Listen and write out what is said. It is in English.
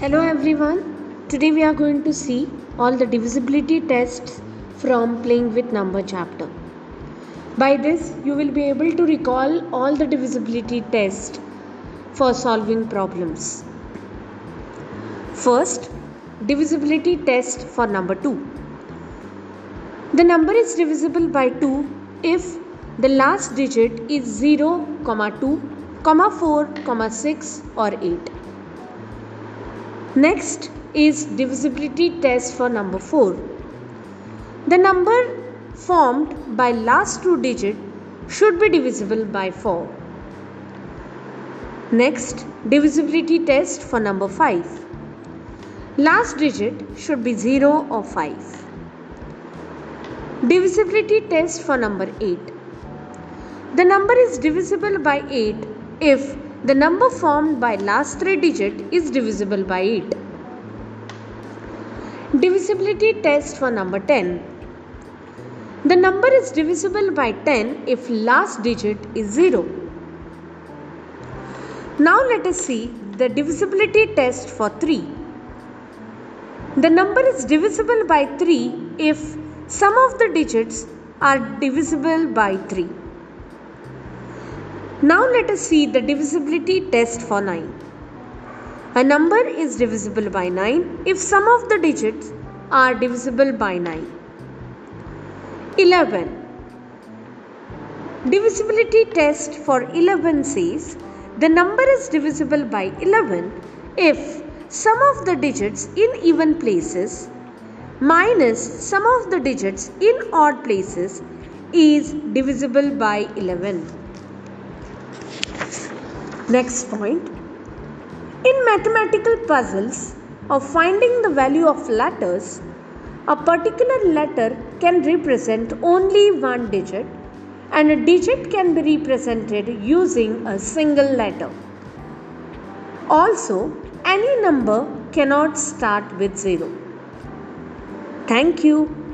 Hello everyone. Today we are going to see all the divisibility tests from playing with number chapter. By this you will be able to recall all the divisibility tests for solving problems. First, divisibility test for number 2. The number is divisible by 2 if the last digit is 0, 2, 4, 6 or 8. Next is divisibility test for number 4. The number formed by last two digit should be divisible by 4. Next, divisibility test for number 5. Last digit should be 0 or 5. Divisibility test for number 8. The number is divisible by 8 if the number formed by last three digit is divisible by 8. Divisibility test for number 10. The number is divisible by 10 if last digit is 0. Now let us see the divisibility test for 3. The number is divisible by 3 if sum of the digits are divisible by 3. Now let us see the divisibility test for 9. A number is divisible by 9 if sum of the digits are divisible by 9. 11. Divisibility test for 11 says the number is divisible by 11 if sum of the digits in even places minus sum of the digits in odd places is divisible by 11. Next point. In mathematical puzzles of finding the value of letters, a particular letter can represent only one digit and a digit can be represented using a single letter. Also, any number cannot start with 0. Thank you.